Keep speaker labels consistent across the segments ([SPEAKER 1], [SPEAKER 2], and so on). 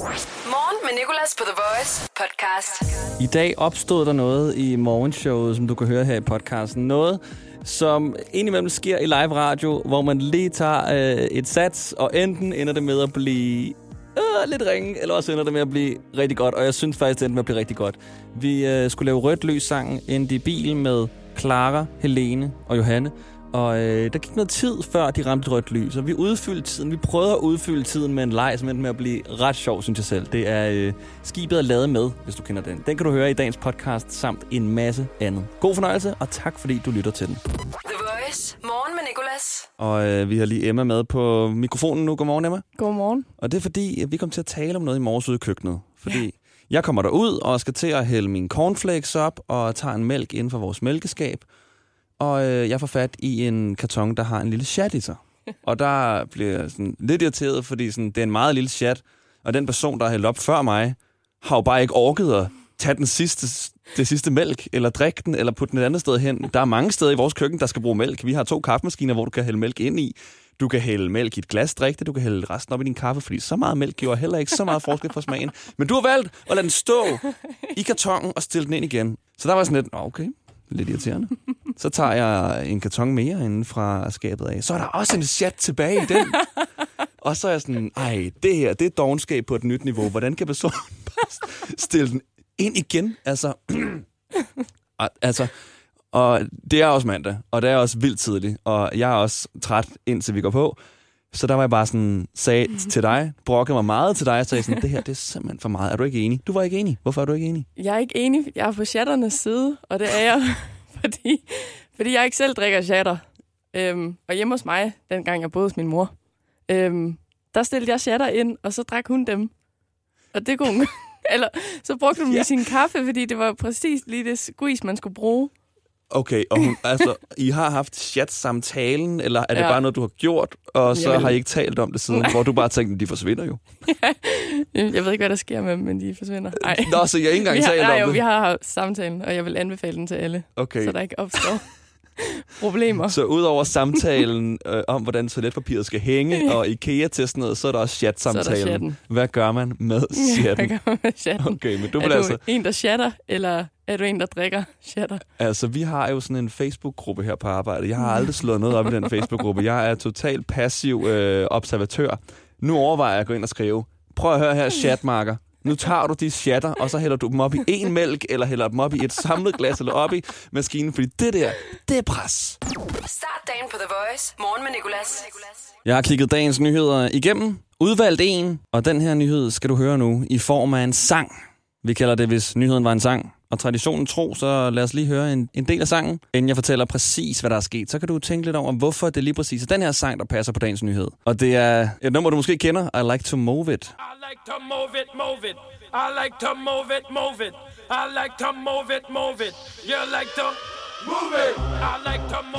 [SPEAKER 1] Morgen med Nicolas på The Voice podcast.
[SPEAKER 2] I dag opstod der noget i morgenshowet, som du kan høre her i podcasten. Noget, som indimellem sker i live radio, hvor man lige tager øh, et sats, og enten ender det med at blive øh, lidt ringe, eller også ender det med at blive rigtig godt. Og jeg synes faktisk, det endte med at blive rigtig godt. Vi øh, skulle lave rødt lys sangen endte i bilen med Clara, Helene og Johanne. Og øh, der gik noget tid, før de ramte et rødt lys, og vi udfyldte tiden. Vi prøvede at udfylde tiden med en leg, som endte med at blive ret sjov, synes jeg selv. Det er øh, Skibet er lavet med, hvis du kender den. Den kan du høre i dagens podcast, samt en masse andet. God fornøjelse, og tak fordi du lytter til den.
[SPEAKER 1] The Voice. Morgen med Nicolas.
[SPEAKER 2] Og øh, vi har lige Emma med på mikrofonen nu. Godmorgen, Emma.
[SPEAKER 3] Godmorgen.
[SPEAKER 2] Og det er fordi, at vi kom til at tale om noget i morges ude i køkkenet. Fordi ja. jeg kommer derud og skal til at hælde mine cornflakes op og tager en mælk inden for vores mælkeskab. Og øh, jeg får fat i en karton, der har en lille chat i sig. Og der bliver jeg sådan lidt irriteret, fordi sådan, det er en meget lille chat. Og den person, der har hældt op før mig, har jo bare ikke orket at tage den sidste, det sidste mælk, eller drikke den, eller putte den et andet sted hen. Der er mange steder i vores køkken, der skal bruge mælk. Vi har to kaffemaskiner, hvor du kan hælde mælk ind i. Du kan hælde mælk i et glas, drikke det. Du kan hælde resten op i din kaffe, fordi så meget mælk gjorde heller ikke så meget forskel for smagen. Men du har valgt at lade den stå i kartongen og stille den ind igen. Så der var sådan lidt, okay, lidt irriterende. Så tager jeg en karton mere inden fra skabet af. Så er der også en chat tilbage i den. Og så er jeg sådan, ej, det her, det er dogenskab på et nyt niveau. Hvordan kan personen bare stille den ind igen? Altså, altså, og det er også mandag, og det er også vildt tidligt, og jeg er også træt, indtil vi går på. Så der var jeg bare sådan, sagde til dig, brokkede mig meget til dig, og sagde sådan, det her, det er simpelthen for meget. Er du ikke enig? Du var ikke enig. Hvorfor er du ikke enig?
[SPEAKER 3] Jeg er ikke enig. Jeg er på chatternes side, og det er jeg, fordi, fordi jeg ikke selv drikker chatter. Øhm, og hjemme hos mig, dengang jeg boede hos min mor, øhm, der stillede jeg chatter ind, og så drak hun dem. Og det kunne hun... Eller så brugte hun
[SPEAKER 2] Ja.
[SPEAKER 3] ja. sin kaffe, fordi det var præcis lige det squeeze, man skulle bruge.
[SPEAKER 2] Okay, og hun, altså, I har haft chat-samtalen, eller er det ja. Bare noget, du har gjort, og så
[SPEAKER 3] Jamen.
[SPEAKER 2] har I ikke talt om det siden, hvor du bare tænkte, de forsvinder jo.
[SPEAKER 3] Jeg ved ikke, hvad der sker med dem, men de forsvinder. Nej.
[SPEAKER 2] Nå, så jeg ikke engang
[SPEAKER 3] vi har,
[SPEAKER 2] talt
[SPEAKER 3] nej,
[SPEAKER 2] om
[SPEAKER 3] jo,
[SPEAKER 2] det.
[SPEAKER 3] vi har haft samtalen, og jeg vil anbefale den til alle,
[SPEAKER 2] Okay,
[SPEAKER 3] så der ikke opstår problemer.
[SPEAKER 2] så udover samtalen øh, om, hvordan toiletpapiret skal hænge, og IKEA til sådan noget, så er der også
[SPEAKER 3] Så der
[SPEAKER 2] chat-samtalen.
[SPEAKER 3] chatten.
[SPEAKER 2] Hvad gør man med chatten?
[SPEAKER 3] Hvad gør man med chatten?
[SPEAKER 2] Okay, men du
[SPEAKER 3] er du
[SPEAKER 2] altså...
[SPEAKER 3] en, der chatter, eller er du en, der drikker chatter?
[SPEAKER 2] Altså, vi har jo sådan en Facebook-gruppe her på arbejde. Jeg har aldrig slået noget op i den Facebook-gruppe. Jeg er totalt passiv øh, observatør. Nu overvejer jeg at gå ind og skrive, prøv at høre her, chatmarker. Nu tager du de chatter, og så hælder du dem op i en mælk, eller hælder dem op i et samlet glas, eller op i maskinen, fordi det der, det er pres.
[SPEAKER 1] Start dagen på The Voice. Morgen med Nicolas.
[SPEAKER 2] Jeg har kigget dagens nyheder igennem, udvalgt en, og den her nyhed skal du høre nu i form af en sang. Vi kalder det, hvis nyheden var en sang. Og traditionen tro, så lad os lige høre en, en del af sangen, inden jeg fortæller præcis, hvad der er sket. Så kan du tænke lidt over, hvorfor det lige præcis er den her sang, der passer på dagens nyhed. Og det er et nummer, du måske kender, I Like To Move It.
[SPEAKER 4] I like to move it, move it. I like to move it, move it. I like to move it, move it. You like to move it.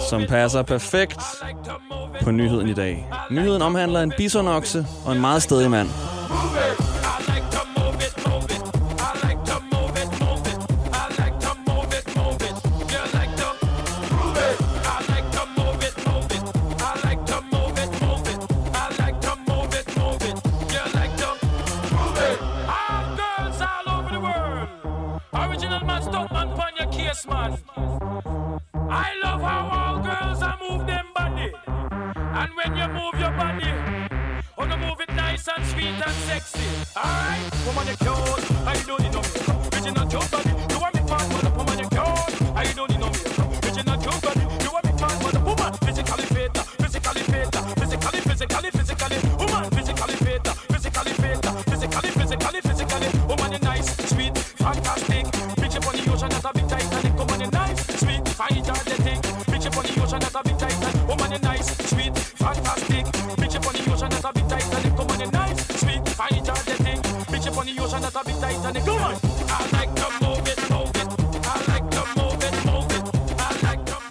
[SPEAKER 2] Som passer perfekt på nyheden i dag. Nyheden omhandler en bisonokse og en meget stedig mand.
[SPEAKER 4] Man. I love how all girls are move them body. And when you move your body, Oh, no, move it nice and sweet and sexy. Alright, woman, you're cute. I don't need no makeup. Original cute body.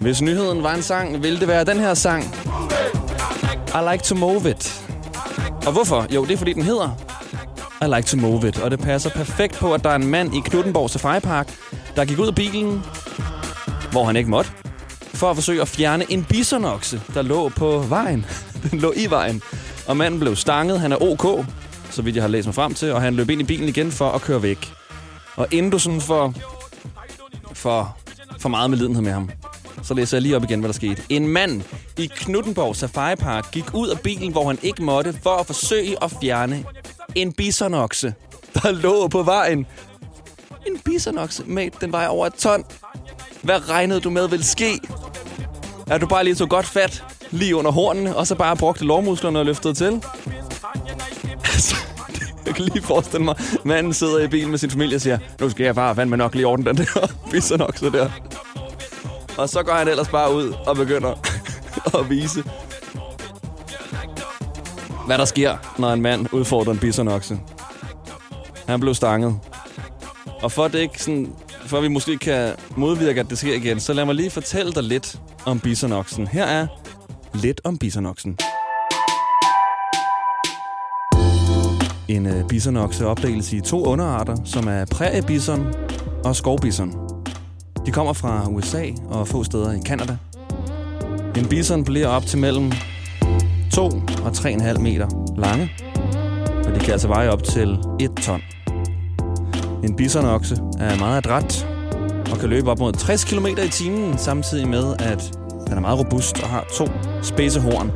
[SPEAKER 2] Hvis nyheden var en sang, ville det være den her sang. I Like To Move It. Og hvorfor? Jo, det er fordi, den hedder I Like To Move It. Og det passer perfekt på, at der er en mand i Knuttenborg Safari Park, der gik ud af bilen, hvor han ikke måtte, for at forsøge at fjerne en bisonokse, der lå på vejen. Den lå i vejen. Og manden blev stanget. Han er OK. så vidt jeg har læst mig frem til, og han løb ind i bilen igen for at køre væk. Og inden du sådan for, for, for meget med lidenhed med ham, så læser jeg lige op igen, hvad der skete. En mand i Knuttenborg Safari Park gik ud af bilen, hvor han ikke måtte, for at forsøge at fjerne en bisonokse, der lå på vejen. En bisonokse, mate, den vejer over et ton. Hvad regnede du med ville ske? Er du bare lige så godt fat lige under hornene, og så bare brugte lårmusklerne og løftede til? Altså, jeg kan lige forestille mig, manden sidder i bilen med sin familie og siger, nu skal jeg bare fandme nok lige ordne den der bisonokse der. Og så går han ellers bare ud og begynder at vise, hvad der sker, når en mand udfordrer en bisonokse. Han blev stanget. Og for det ikke sådan, for at vi måske kan modvirke, at det sker igen, så lad mig lige fortælle dig lidt om bisonoksen. Her er lidt om bisonoksen. En øh, bisonokse opdeles i to underarter, som er præriebison og skovbison. De kommer fra USA og få steder i Kanada. En bison bliver op til mellem 2 og 3,5 meter lange, og de kan altså veje op til 1 ton. En bisonokse er meget adræt og kan løbe op mod 60 km i timen, samtidig med, at den er meget robust og har to spidse horn,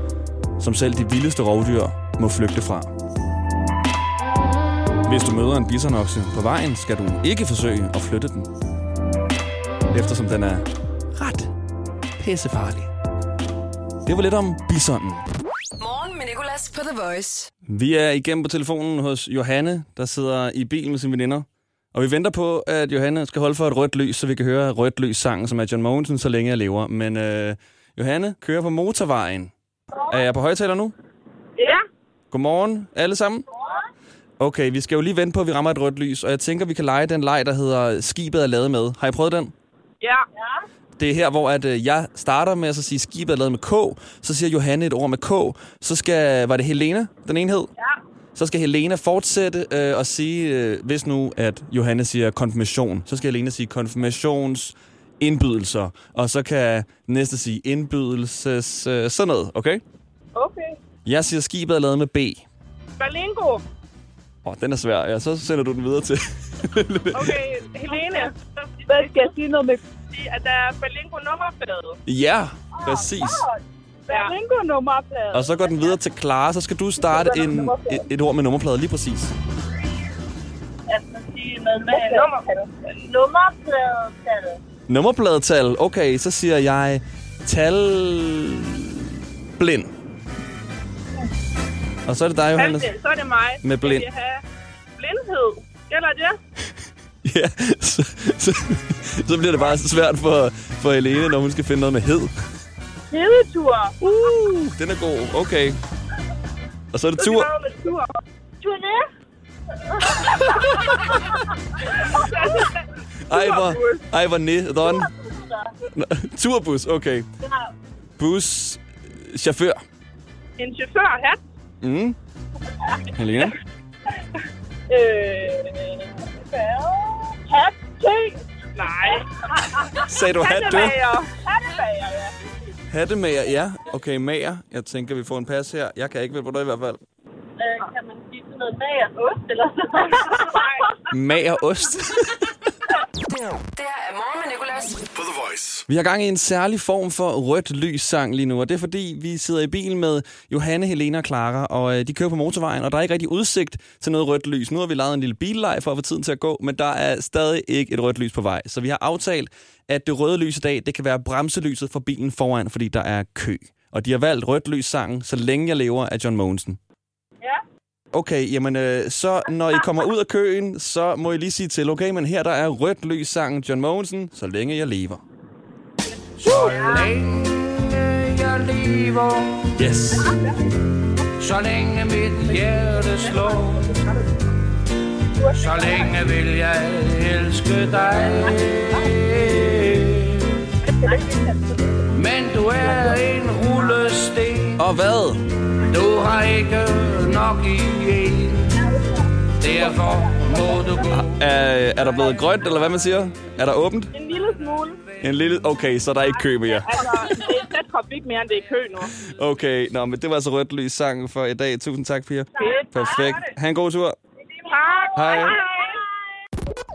[SPEAKER 2] som selv de vildeste rovdyr må flygte fra. Hvis du møder en bisonokse på vejen, skal du ikke forsøge at flytte den, eftersom den er ret pissefarlig. Det var lidt om bisonen.
[SPEAKER 1] Morgen med Nicolas på The Voice.
[SPEAKER 2] Vi er igennem på telefonen hos Johanne, der sidder i bil med sine veninder. Og vi venter på, at Johanne skal holde for et rødt lys, så vi kan høre rødt lys sangen, som er John Mogensen, så længe jeg lever. Men øh, Johanne kører på motorvejen. Er jeg på højtaler nu?
[SPEAKER 5] Ja,
[SPEAKER 2] Godmorgen, alle sammen. Okay, vi skal jo lige vente på, at vi rammer et rødt lys, og jeg tænker, vi kan lege den leg, der hedder Skibet er lavet med. Har I prøvet den?
[SPEAKER 5] Ja,
[SPEAKER 2] Det er her, hvor at, øh, jeg starter med at så sige, skibet er lavet med K. Så siger Johanne et ord med K. Så skal, var det Helena, den ene hed?
[SPEAKER 5] ja.
[SPEAKER 2] Så skal Helena fortsætte øh, og sige, øh, hvis nu at Johanne siger konfirmation, så skal Helena sige konfirmations indbydelser. Og så kan næste sige indbydelses, øh, sådan noget, okay?
[SPEAKER 5] Okay.
[SPEAKER 2] Jeg siger, skibet er lavet med B.
[SPEAKER 5] Berlingo.
[SPEAKER 2] Åh, oh, den er svær. Ja, så sender du den videre til.
[SPEAKER 5] Okay, Helene. Hvad skal jeg sige noget med? At der er Berlingo nummerplade.
[SPEAKER 2] ja, præcis.
[SPEAKER 5] Berlingo nummerplade.
[SPEAKER 2] Og så går den videre til Clara. Så skal du starte en, et, et ord med nummerplade lige præcis.
[SPEAKER 5] Jeg skal sige noget med nummerplade. Nummerplade.
[SPEAKER 2] Nummerpladetal. Okay, så siger jeg tal blind. Og så er det dig, Johannes.
[SPEAKER 5] Så er det mig.
[SPEAKER 2] Med blind.
[SPEAKER 5] Jeg have blindhed? Gælder det?
[SPEAKER 2] Ja, så, så, så bliver det bare så svært for, for Helene, når hun skal finde noget med hed.
[SPEAKER 5] Hedetur.
[SPEAKER 2] Uh, den er god. Okay. Og så er det tur.
[SPEAKER 5] med tur. Turné.
[SPEAKER 2] Ej, hvor, ej, hvor nederen. Turbus, okay. Bus, chauffør.
[SPEAKER 5] En chauffør. Hat.
[SPEAKER 2] Mm. Helena?
[SPEAKER 5] Øh... Hat. Te. Nej.
[SPEAKER 2] Sagde du hat, du?
[SPEAKER 5] Hattebager. Hattebager, ja.
[SPEAKER 2] Hattemager, ja. Okay, mager. Jeg tænker, vi får en pas her. Jeg kan ikke vælge på dig i hvert fald.
[SPEAKER 5] Øh, kan man sige sådan noget mager ost eller sådan noget? Nej.
[SPEAKER 2] Mager ost.
[SPEAKER 1] Det her
[SPEAKER 6] På The Voice.
[SPEAKER 2] Vi har gang i en særlig form for rødt lys sang lige nu, og det er fordi, vi sidder i bil med Johanne, Helena og Clara, og øh, de kører på motorvejen, og der er ikke rigtig udsigt til noget rødt lys. Nu har vi lavet en lille billej for at få tiden til at gå, men der er stadig ikke et rødt lys på vej. Så vi har aftalt, at det røde lys i dag, det kan være bremselyset for bilen foran, fordi der er kø. Og de har valgt rødt lys sangen, så længe jeg lever af John Mogensen. Okay, jamen øh, så når I kommer ud af køen, så må I lige sige til, okay, men her der er rødt lys sangen John Mogensen, så længe jeg lever.
[SPEAKER 7] Så længe jeg lever,
[SPEAKER 2] Yes.
[SPEAKER 7] så længe mit hjerte slår, så længe vil jeg elske dig. Men du er en rullesten,
[SPEAKER 2] Og hvad?
[SPEAKER 7] Du har ikke nok i en. Derfor må du gå.
[SPEAKER 2] Er, er der blevet grønt, eller hvad man siger? Er der åbent?
[SPEAKER 5] En lille smule.
[SPEAKER 2] En lille... Okay, så er der ikke kø mere.
[SPEAKER 5] Altså, det er ikke mere, end det er kø nu.
[SPEAKER 2] Okay, nå, men det var altså rødt lys sang for i dag. Tusind tak, Pia. Perfekt. Ha' en god tur.
[SPEAKER 5] Tak.
[SPEAKER 2] Hej.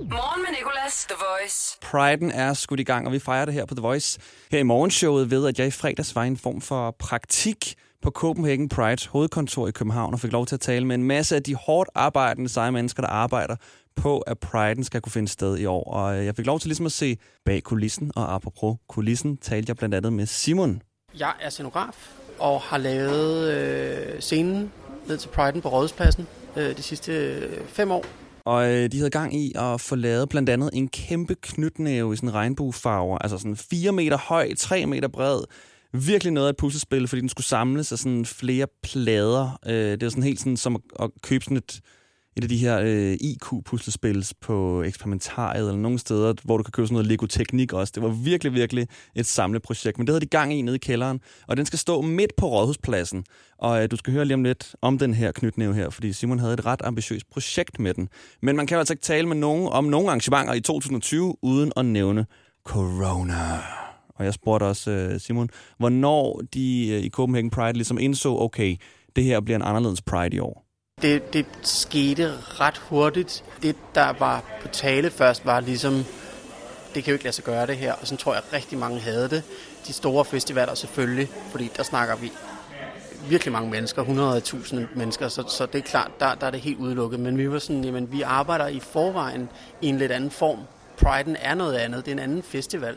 [SPEAKER 1] Morgen med Nicolas, The Voice.
[SPEAKER 2] Priden er skudt i gang, og vi fejrer det her på The Voice. Her i morgenshowet ved, at jeg i fredags var i en form for praktik på Copenhagen Prides hovedkontor i København, og fik lov til at tale med en masse af de hårdt arbejdende seje mennesker, der arbejder på, at Priden skal kunne finde sted i år. Og øh, jeg fik lov til ligesom at se bag kulissen, og apropos kulissen, talte jeg blandt andet med Simon.
[SPEAKER 6] Jeg er scenograf og har lavet øh, scenen ned til Priden på Rådhuspladsen øh, de sidste øh, fem år.
[SPEAKER 2] Og øh, de havde gang i at få lavet blandt andet en kæmpe knytnæve i sådan regnbuefarver. Altså sådan 4 meter høj, 3 meter bred. Virkelig noget af et puslespil, fordi den skulle samles af sådan flere plader. Øh, det var sådan helt sådan som at, at købe sådan et, et af de her øh, IQ-puslespil på eksperimentariet eller nogle steder, hvor du kan købe sådan noget Lego-teknik også. Det var virkelig, virkelig et samleprojekt. Men det havde de gang i nede i kælderen, og den skal stå midt på Rådhuspladsen. Og øh, du skal høre lige om lidt om den her knytnæve her, fordi Simon havde et ret ambitiøst projekt med den. Men man kan jo altså ikke tale med nogen om nogle arrangementer i 2020, uden at nævne corona. Og jeg spurgte også øh, Simon, hvornår de øh, i Copenhagen Pride ligesom indså, okay, det her bliver en anderledes Pride i år.
[SPEAKER 6] Det, det skete ret hurtigt. Det, der var på tale først, var ligesom, det kan jo ikke lade sig gøre det her. Og så tror jeg, at rigtig mange havde det. De store festivaler selvfølgelig, fordi der snakker vi virkelig mange mennesker, 100.000 mennesker, så, så det er klart, der, der er det helt udelukket. Men vi var sådan, jamen vi arbejder i forvejen i en lidt anden form. Priden er noget andet, det er en anden festival.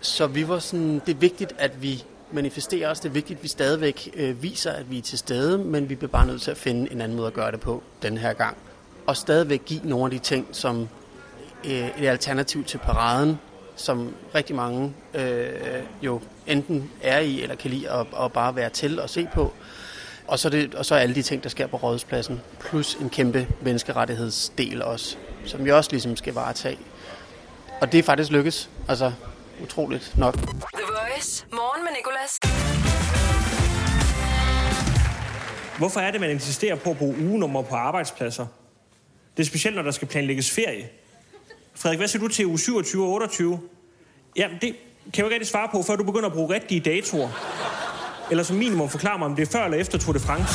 [SPEAKER 6] Så vi var sådan, det er vigtigt, at vi manifesterer os. Det er vigtigt, at vi stadigvæk øh, viser, at vi er til stede, men vi bliver bare nødt til at finde en anden måde at gøre det på den her gang. Og stadigvæk give nogle af de ting, som øh, et alternativ til paraden, som rigtig mange øh, jo enten er i eller kan lide at, at bare være til og se på. Og så, det, og så alle de ting, der sker på Rådhuspladsen, plus en kæmpe menneskerettighedsdel også, som vi også ligesom skal varetage. Og det er faktisk lykkes. Altså, utroligt nok.
[SPEAKER 1] The Voice. Morgen med Nicolas.
[SPEAKER 8] Hvorfor er det, man insisterer på at bruge ugenummer på arbejdspladser? Det er specielt, når der skal planlægges ferie. Frederik, hvad siger du til uge 27 og 28? Jamen, det kan jeg jo ikke rigtig svare på, før du begynder at bruge rigtige datoer. Eller som minimum forklare mig, om det er før eller efter Tour de France.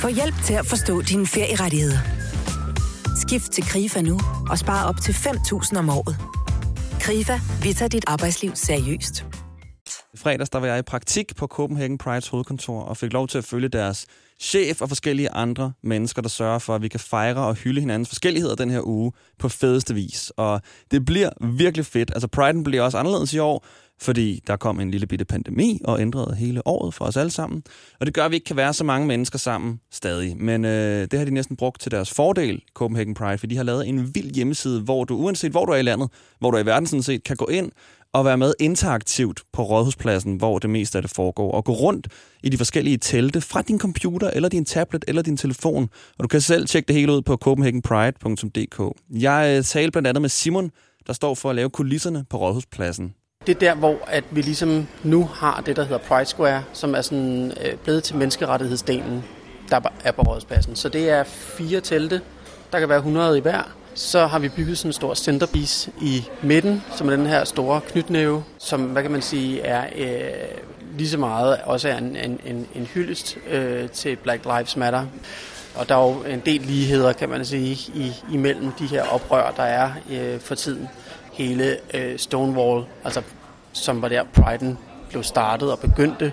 [SPEAKER 9] Få hjælp til at forstå dine ferierettigheder. Skift til KRIFA nu og spar op til 5.000 om året. KRIFA, vi tager dit arbejdsliv seriøst.
[SPEAKER 2] I fredags der var jeg i praktik på Copenhagen Prides hovedkontor og fik lov til at følge deres chef og forskellige andre mennesker, der sørger for, at vi kan fejre og hylde hinandens forskelligheder den her uge på fedeste vis. Og det bliver virkelig fedt. Altså Priden bliver også anderledes i år, fordi der kom en lille bitte pandemi og ændrede hele året for os alle sammen. Og det gør, at vi ikke kan være så mange mennesker sammen stadig. Men øh, det har de næsten brugt til deres fordel, Copenhagen Pride, for de har lavet en vild hjemmeside, hvor du uanset hvor du er i landet, hvor du er i verden sådan set, kan gå ind og være med interaktivt på Rådhuspladsen, hvor det meste af det foregår, og gå rundt i de forskellige telte fra din computer, eller din tablet, eller din telefon. Og du kan selv tjekke det hele ud på copenhagenpride.dk. Jeg øh, talte blandt andet med Simon, der står for at lave kulisserne på Rådhuspladsen.
[SPEAKER 6] Det er der, hvor at vi ligesom nu har det, der hedder Pride Square, som er sådan øh, blevet til menneskerettighedsdelen, der er på Rådspladsen. Så det er fire telte, der kan være 100 i hver. Så har vi bygget sådan en stor centerpiece i midten, som er den her store knytnæve, som, hvad kan man sige, er øh, lige så meget også er en, en, en, en hyldest øh, til Black Lives Matter. Og der er jo en del ligheder, kan man sige, i, imellem de her oprør, der er øh, for tiden. Hele øh, Stonewall, altså som var der Priden blev startet og begyndte,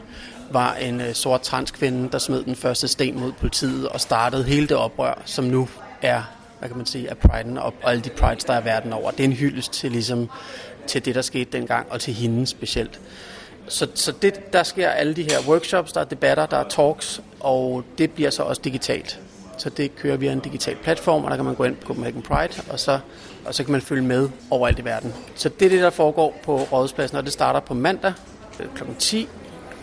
[SPEAKER 6] var en øh, sort transkvinde, der smed den første sten mod politiet og startede hele det oprør, som nu er, hvad kan man sige, af Priden og, og alle de Prides, der er verden over. Det er en hyldest til, ligesom, til det, der skete dengang, og til hende specielt. Så, så det, der sker alle de her workshops, der er debatter, der er talks, og det bliver så også digitalt. Så det kører via en digital platform, og der kan man gå ind på Copenhagen Pride, og så, og så kan man følge med overalt i verden. Så det er det, der foregår på Rådhuspladsen, og det starter på mandag kl. 10,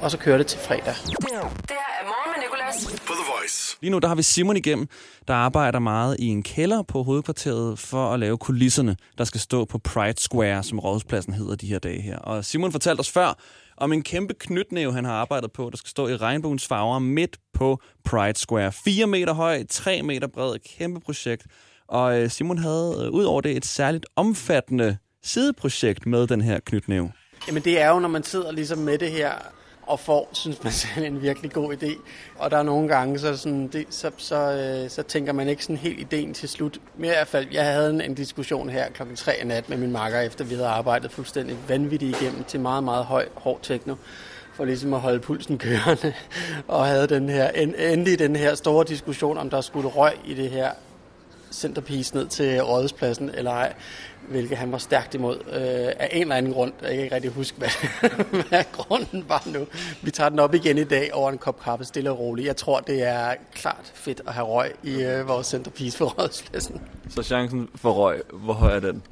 [SPEAKER 6] og så kører det til fredag.
[SPEAKER 1] Det her er Morgen med Nicolas.
[SPEAKER 10] På The Voice.
[SPEAKER 2] Lige nu der har vi Simon igennem, der arbejder meget i en kælder på hovedkvarteret for at lave kulisserne, der skal stå på Pride Square, som rådhuspladsen hedder de her dage her. Og Simon fortalte os før om en kæmpe knytnæve, han har arbejdet på, der skal stå i regnbuens farver midt på Pride Square. 4 meter høj, 3 meter bred, kæmpe projekt. Og øh, Simon havde øh, ud over det et særligt omfattende sideprojekt med den her knytnæve.
[SPEAKER 6] Jamen det er jo, når man sidder ligesom med det her og får, synes man selv, en virkelig god idé. Og der er nogle gange, så, sådan, det, så, så, øh, så tænker man ikke sådan helt ideen til slut. Men i hvert fald, jeg havde en, en diskussion her klokken 3 i nat med min makker, efter vi havde arbejdet fuldstændig vanvittigt igennem til meget, meget høj, hård techno for ligesom at holde pulsen kørende, og havde den her, endelig den her store diskussion, om der skulle røg i det her centerpiece ned til rådhuspladsen, eller ej, hvilket han var stærkt imod. Øh, af en eller anden grund, jeg kan ikke rigtig huske, hvad, hvad grunden var nu. Vi tager den op igen i dag over en kop kaffe, stille og roligt. Jeg tror, det er klart fedt at have røg i øh, vores centerpiece for rådhuspladsen.
[SPEAKER 10] Så chancen for røg, hvor høj er den?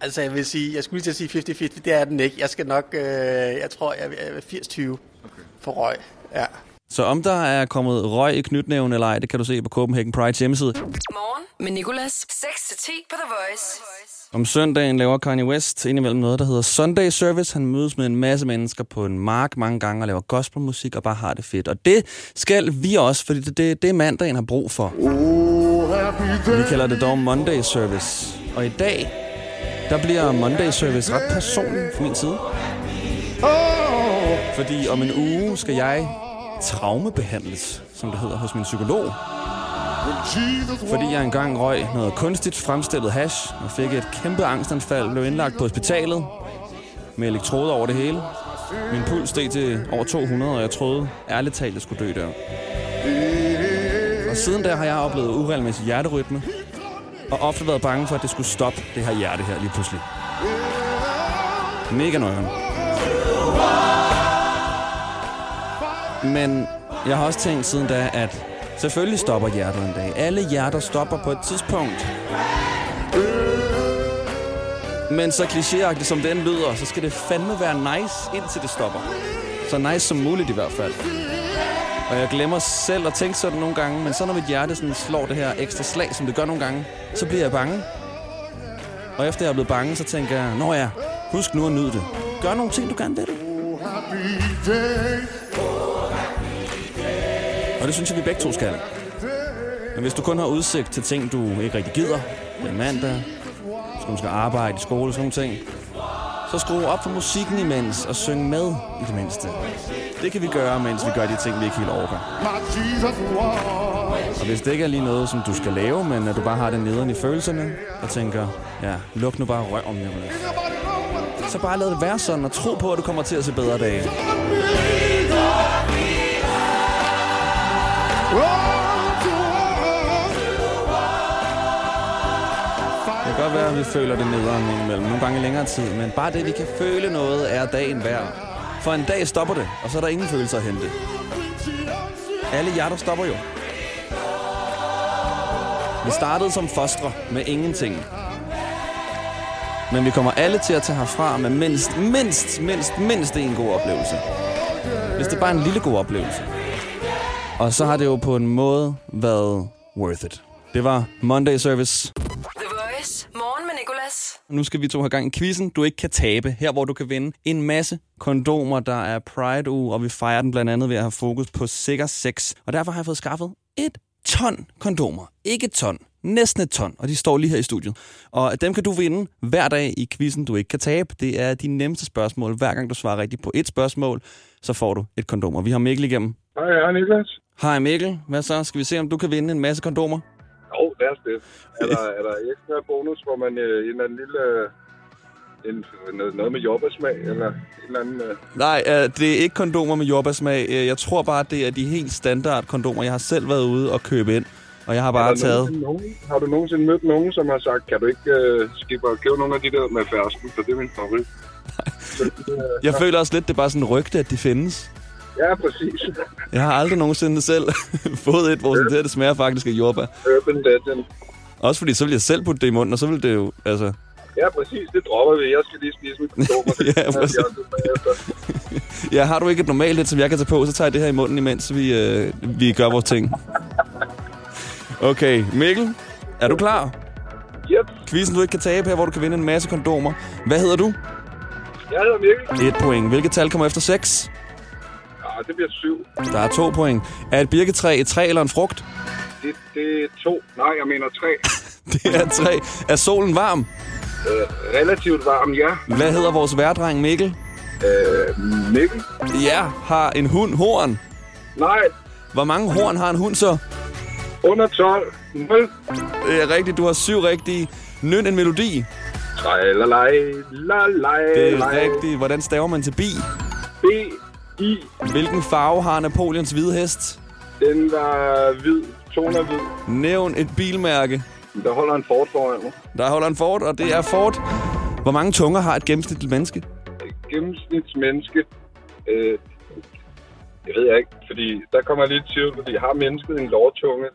[SPEAKER 6] Altså, jeg vil sige, jeg skulle lige til at sige 50-50, det er den ikke. Jeg skal nok, øh, jeg tror, jeg er 80-20 okay. for røg. Ja.
[SPEAKER 2] Så om der er kommet røg i knytnæven eller ej, det kan du se på Copenhagen Pride hjemmeside.
[SPEAKER 1] Morgen med Nicolas. 6-10 på The Voice.
[SPEAKER 2] Om søndagen laver Kanye West indimellem noget, der hedder Sunday Service. Han mødes med en masse mennesker på en mark mange gange og laver gospelmusik og bare har det fedt. Og det skal vi også, fordi det, det, det er mandagen har brug for. Vi kalder det dog Monday Service. Og i dag, der bliver Monday Service ret personlig fra min side. Fordi om en uge skal jeg traumebehandles, som det hedder hos min psykolog. Fordi jeg engang røg noget kunstigt fremstillet hash og fik et kæmpe angstanfald, blev indlagt på hospitalet med elektroder over det hele. Min puls steg til over 200, og jeg troede ærligt talt, jeg skulle dø der. Og siden da har jeg oplevet uregelmæssig hjerterytme, og ofte været bange for, at det skulle stoppe det her hjerte her lige pludselig. Mega nøjeren. Men jeg har også tænkt siden da, at selvfølgelig stopper hjertet en dag. Alle hjerter stopper på et tidspunkt. Men så klichéagtigt som den lyder, så skal det fandme være nice, indtil det stopper. Så nice som muligt i hvert fald. Og jeg glemmer selv at tænke sådan nogle gange, men så når mit hjerte sådan slår det her ekstra slag, som det gør nogle gange, så bliver jeg bange. Og efter jeg er blevet bange, så tænker jeg, nå ja, husk nu at nyde det. Gør nogle ting, du gerne vil. Og det synes jeg, vi begge to skal. Men hvis du kun har udsigt til ting, du ikke rigtig gider, det er mandag, du skal arbejde i skole og sådan nogle ting, så skru op for musikken imens og syng med i det mindste. Det kan vi gøre, mens vi gør de ting, vi ikke helt overgår. Og hvis det ikke er lige noget, som du skal lave, men at du bare har den nederen i følelserne, og tænker, ja, luk nu bare røv om jer. Så bare lad det være sådan, og tro på, at du kommer til at se bedre dage. Det kan godt være, at vi føler det nederen imellem. Nogle gange i længere tid. Men bare det, vi kan føle noget, er dagen værd. For en dag stopper det, og så er der ingen følelser at hente. Alle hjerter stopper jo. Vi startede som fostre med ingenting. Men vi kommer alle til at tage herfra med mindst, mindst, mindst, mindst en god oplevelse. Hvis det er bare en lille god oplevelse. Og så har det jo på en måde været worth it. Det var Monday Service.
[SPEAKER 1] The Voice. Morgen med Nicolas.
[SPEAKER 2] Nu skal vi to have gang i quizzen, du ikke kan tabe. Her, hvor du kan vinde en masse kondomer, der er Pride-uge, og vi fejrer den blandt andet ved at have fokus på sikker sex. Og derfor har jeg fået skaffet et ton kondomer. Ikke et ton. Næsten et ton, og de står lige her i studiet. Og dem kan du vinde hver dag i quizzen, du ikke kan tabe. Det er de nemmeste spørgsmål. Hver gang du svarer rigtigt på et spørgsmål, så får du et kondom. Og vi har Mikkel igennem.
[SPEAKER 11] Hej, er Niklas.
[SPEAKER 2] Hej Mikkel. Hvad så? Skal vi se, om du kan vinde en masse kondomer?
[SPEAKER 11] Jo, lad os det. Er der, er der ekstra bonus, hvor man øh, en eller anden lille... øh, En, noget, noget med jordbærsmag, eller en eller anden... Øh,
[SPEAKER 2] Nej, øh, det er ikke kondomer med jordbærsmag. Øh, Jeg tror bare, det er de helt standard kondomer. Jeg har selv været ude og købe ind, og jeg har bare
[SPEAKER 11] der
[SPEAKER 2] taget...
[SPEAKER 11] Nogen, har du nogensinde mødt nogen, som har sagt, kan du ikke øh, skifte og købe nogle af de der med fersken, for det er min favorit. Så, øh,
[SPEAKER 2] Jeg føler også lidt, det er bare sådan en rygte, at de findes.
[SPEAKER 11] Ja, præcis.
[SPEAKER 2] Jeg har aldrig nogensinde selv fået et, hvor sådan, det smager faktisk af jordbær.
[SPEAKER 11] Urban Legend.
[SPEAKER 2] Også fordi så vil jeg selv putte det i munden, og så vil det jo, altså...
[SPEAKER 11] Ja, præcis. Det dropper vi. Jeg skal lige spise mit kondomer. Det
[SPEAKER 2] Ja, præcis. Ja, har du ikke et normalt et, som jeg kan tage på, så tager jeg det her i munden, imens vi, øh, vi gør vores ting. Okay, Mikkel, er du klar?
[SPEAKER 11] Yep.
[SPEAKER 2] Quizzen, du ikke kan tabe her, hvor du kan vinde en masse kondomer. Hvad hedder du?
[SPEAKER 11] Jeg hedder Mikkel.
[SPEAKER 2] Et point. Hvilket tal kommer efter 6?
[SPEAKER 11] Ja, det bliver syv.
[SPEAKER 2] Der er to point. Er et birketræ et træ eller en frugt?
[SPEAKER 11] Det, det er to. Nej, jeg mener tre.
[SPEAKER 2] Det er tre. Er solen varm?
[SPEAKER 11] Øh, relativt varm, ja.
[SPEAKER 2] Hvad hedder vores værdreng Mikkel?
[SPEAKER 11] Øh, Mikkel?
[SPEAKER 2] Ja, har en hund horn.
[SPEAKER 11] Nej.
[SPEAKER 2] Hvor mange horn har en hund så?
[SPEAKER 11] Under 12. 0.
[SPEAKER 2] Det er rigtigt, du har syv rigtige. Nyn en melodi.
[SPEAKER 11] Trejlalej, lalej,
[SPEAKER 2] Det er rigtigt. Hvordan staver man til bi?
[SPEAKER 11] B, I.
[SPEAKER 2] Hvilken farve har Napoleons hvide hest?
[SPEAKER 11] Den var hvid. Toner hvid.
[SPEAKER 2] Nævn et bilmærke.
[SPEAKER 11] Der holder en Ford foran mig.
[SPEAKER 2] Der holder en Ford, og det er Ford. Hvor mange tunger har et gennemsnitligt menneske?
[SPEAKER 11] Gennemsnitsmenneske. Øh, jeg ved jeg ikke, fordi der kommer jeg lidt i tvivl, fordi har mennesket en lårtunge?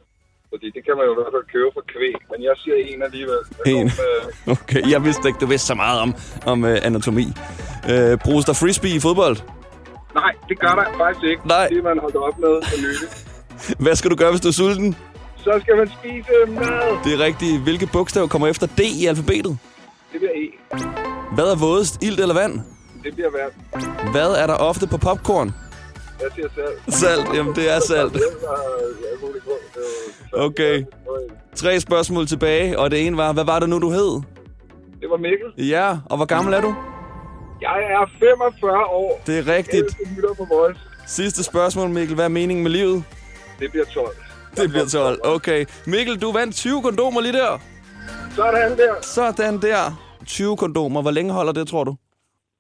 [SPEAKER 11] Fordi det kan man jo i hvert fald købe for kvæg, men jeg siger en alligevel. Jeg
[SPEAKER 2] En.
[SPEAKER 11] med-
[SPEAKER 2] Okay, jeg vidste ikke, du vidste så meget om, om uh, anatomi. Uh, bruges der frisbee i fodbold?
[SPEAKER 11] Nej, det gør der faktisk ikke.
[SPEAKER 2] Nej.
[SPEAKER 11] Det er man holdt op med for nylig.
[SPEAKER 2] Hvad skal du gøre, hvis du er sulten?
[SPEAKER 11] Så skal man spise mad.
[SPEAKER 2] Det er rigtigt. Hvilke bogstav kommer efter D i alfabetet?
[SPEAKER 11] Det bliver E.
[SPEAKER 2] Hvad er vådest, ilt eller vand?
[SPEAKER 11] Det bliver værd.
[SPEAKER 2] Hvad er der ofte på popcorn?
[SPEAKER 11] Jeg siger selv.
[SPEAKER 2] Salt. Jamen, det er salt. Okay. Tre spørgsmål tilbage, og det ene var, hvad var det nu, du hed?
[SPEAKER 11] Det var Mikkel.
[SPEAKER 2] Ja, og hvor gammel er du?
[SPEAKER 11] Jeg er 45 år.
[SPEAKER 2] Det er rigtigt.
[SPEAKER 11] 11 lytter på Voice.
[SPEAKER 2] Sidste spørgsmål, Mikkel. Hvad er meningen med livet?
[SPEAKER 11] Det bliver 12.
[SPEAKER 2] Det bliver 12. Okay. Mikkel, du vandt 20 kondomer lige der.
[SPEAKER 11] Sådan der.
[SPEAKER 2] Sådan der. 20 kondomer. Hvor længe holder det, tror du?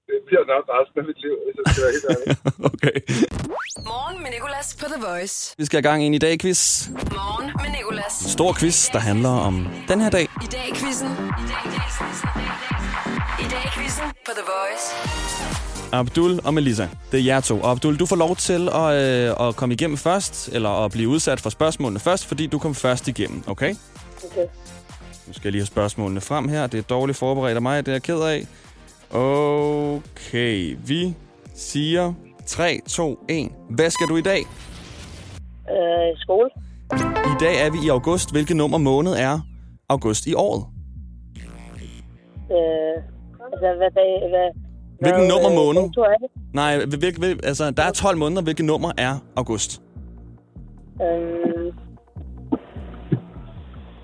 [SPEAKER 11] Det bliver nok resten af mit liv, hvis jeg skal være helt ærlig.
[SPEAKER 2] okay.
[SPEAKER 1] Morgen med Nicolas på The Voice.
[SPEAKER 2] Vi skal have gang i en i dag quiz.
[SPEAKER 1] Morgen med Nicolas.
[SPEAKER 2] Stor quiz, der handler om den her dag.
[SPEAKER 1] I dag i quizzen. I dag i dag i quizzen på The Voice.
[SPEAKER 2] Abdul og Melissa. Det er jer to. Og Abdul, du får lov til at, øh, at komme igennem først, eller at blive udsat for spørgsmålene først, fordi du kom først igennem, okay?
[SPEAKER 5] Okay.
[SPEAKER 2] Nu skal jeg lige have spørgsmålene frem her. Det er dårligt forberedt af mig, det er jeg ked af. Okay, vi siger 3, 2, 1. Hvad skal du i dag?
[SPEAKER 5] Øh, skole.
[SPEAKER 2] I dag er vi i august. Hvilket nummer måned er august i året?
[SPEAKER 5] Øh, altså, hvad dag... Hvad,
[SPEAKER 2] Hvilken
[SPEAKER 5] hvad,
[SPEAKER 2] nummer
[SPEAKER 5] øh,
[SPEAKER 2] måned?
[SPEAKER 5] er det?
[SPEAKER 2] Nej, hvil, hvil, altså, der er 12 måneder. Hvilket nummer er august?
[SPEAKER 5] Øhm,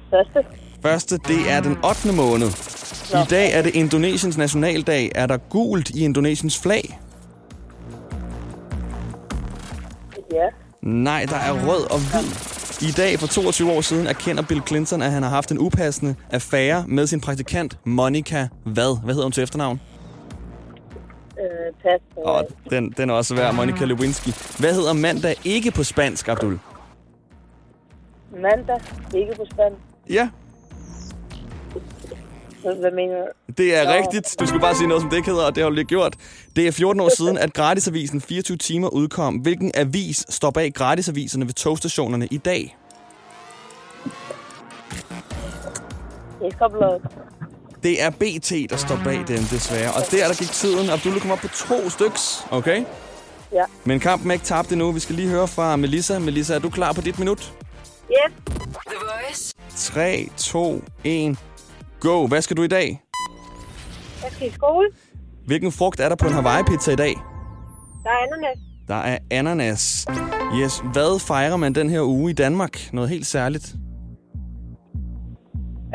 [SPEAKER 5] første.
[SPEAKER 2] Første, det er den 8. måned. I dag er det Indonesiens nationaldag. Er der gult i Indonesiens flag?
[SPEAKER 5] Ja.
[SPEAKER 2] Nej, der er rød og hvid. I dag for 22 år siden erkender Bill Clinton, at han har haft en upassende affære med sin praktikant Monica hvad? Hvad hedder hun til efternavn?
[SPEAKER 5] Øh, pas.
[SPEAKER 2] Og den, den er også værd, Monica Lewinsky. Hvad hedder mandag ikke på spansk, Abdul?
[SPEAKER 5] mandag. Ikke på spand.
[SPEAKER 2] Ja,
[SPEAKER 5] Hvad, mener du?
[SPEAKER 2] det er
[SPEAKER 5] Nå.
[SPEAKER 2] rigtigt. Du skal bare sige noget, som det ikke hedder, og det har du lige gjort. Det er 14 år siden, at gratisavisen 24 timer udkom. Hvilken avis står bag gratisaviserne ved togstationerne i dag?
[SPEAKER 5] Ekstrabladet.
[SPEAKER 2] Det er BT, der står bag dem, desværre. Og der, der gik tiden. Abdul kom op på to styks, okay?
[SPEAKER 5] Ja.
[SPEAKER 2] Men kampen er ikke tabt endnu. Vi skal lige høre fra Melissa. Melissa, er du klar på dit minut?
[SPEAKER 5] Yes.
[SPEAKER 1] The Voice.
[SPEAKER 2] 3, 2, 1, go. Hvad skal du i dag?
[SPEAKER 5] Jeg skal i skole.
[SPEAKER 2] Hvilken frugt er der på en Hawaii-pizza i dag?
[SPEAKER 5] Der er ananas.
[SPEAKER 2] Der er ananas. Yes, hvad fejrer man den her uge i Danmark? Noget helt særligt.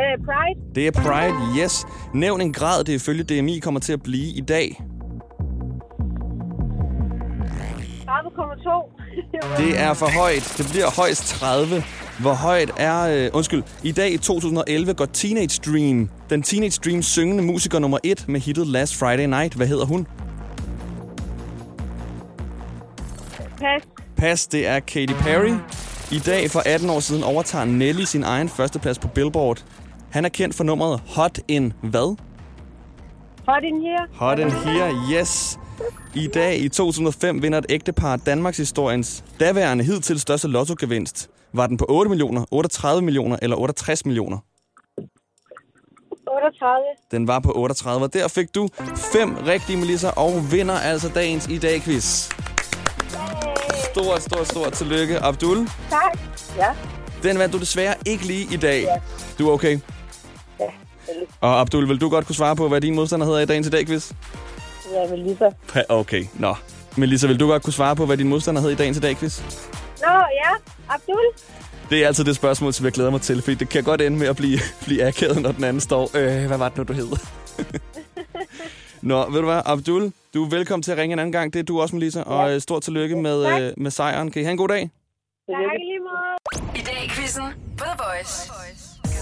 [SPEAKER 5] Øh, Pride.
[SPEAKER 2] Det er Pride, yes. Nævn en grad, det ifølge DMI kommer til at blive i dag.
[SPEAKER 5] 30,2.
[SPEAKER 2] Det er for højt. Det bliver højst 30. Hvor højt er... Øh, undskyld. I dag i 2011 går Teenage Dream. Den Teenage Dream syngende musiker nummer 1 med hittet Last Friday Night. Hvad hedder hun?
[SPEAKER 5] Pas.
[SPEAKER 2] Pas, det er Katy Perry. I dag for 18 år siden overtager Nelly sin egen førsteplads på Billboard. Han er kendt for nummeret Hot in hvad?
[SPEAKER 5] Hot in here.
[SPEAKER 2] Hot in here, yes. I dag i 2005 vinder et ægtepar Danmarks historiens daværende hidtil største lottogevinst. Var den på 8 millioner, 38 millioner eller 68 millioner?
[SPEAKER 5] 38.
[SPEAKER 2] Den var på 38, og der fik du fem rigtige, Melissa, og vinder altså dagens i dag quiz. Stort, stort, stort tillykke, Abdul.
[SPEAKER 5] Tak. Ja.
[SPEAKER 2] Den vandt du desværre ikke lige i dag.
[SPEAKER 5] Ja.
[SPEAKER 2] Du er okay?
[SPEAKER 5] Ja.
[SPEAKER 2] Og Abdul, vil du godt kunne svare på, hvad din modstander hedder i dagens i dag quiz?
[SPEAKER 5] Ja, Melissa.
[SPEAKER 2] Okay, nå. Melissa, vil du godt kunne svare på, hvad din modstander hed i dagens i dag quiz?
[SPEAKER 5] Nå, ja. Abdul.
[SPEAKER 2] Det er altid det spørgsmål, som jeg glæder mig til, fordi det kan godt ende med at blive, blive akavet, når den anden står. Øh, hvad var det nu, du hed? Nå, ved du hvad, Abdul, du er velkommen til at ringe en anden gang. Det er du også, Melissa, og øh, stort tillykke med, øh, med sejren. Kan I have en god dag?
[SPEAKER 5] Tak lige måde.
[SPEAKER 1] I dag i quizzen på The Voice.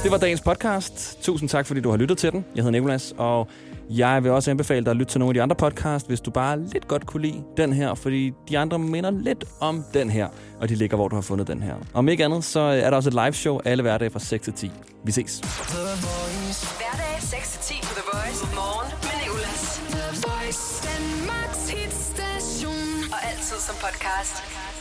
[SPEAKER 2] Det var dagens podcast. Tusind tak, fordi du har lyttet til den. Jeg hedder Nikolas, og jeg vil også anbefale dig at lytte til nogle af de andre podcasts, hvis du bare lidt godt kunne lide den her, fordi de andre minder lidt om den her, og de ligger, hvor du har fundet den her. Om ikke andet, så er der også et live show alle hverdage fra 6 til 10. Vi ses.
[SPEAKER 1] Hverdag 6-10 på The Voice. Morgen med Nicolas. The Voice. Danmarks hitstation. Og altid som podcast.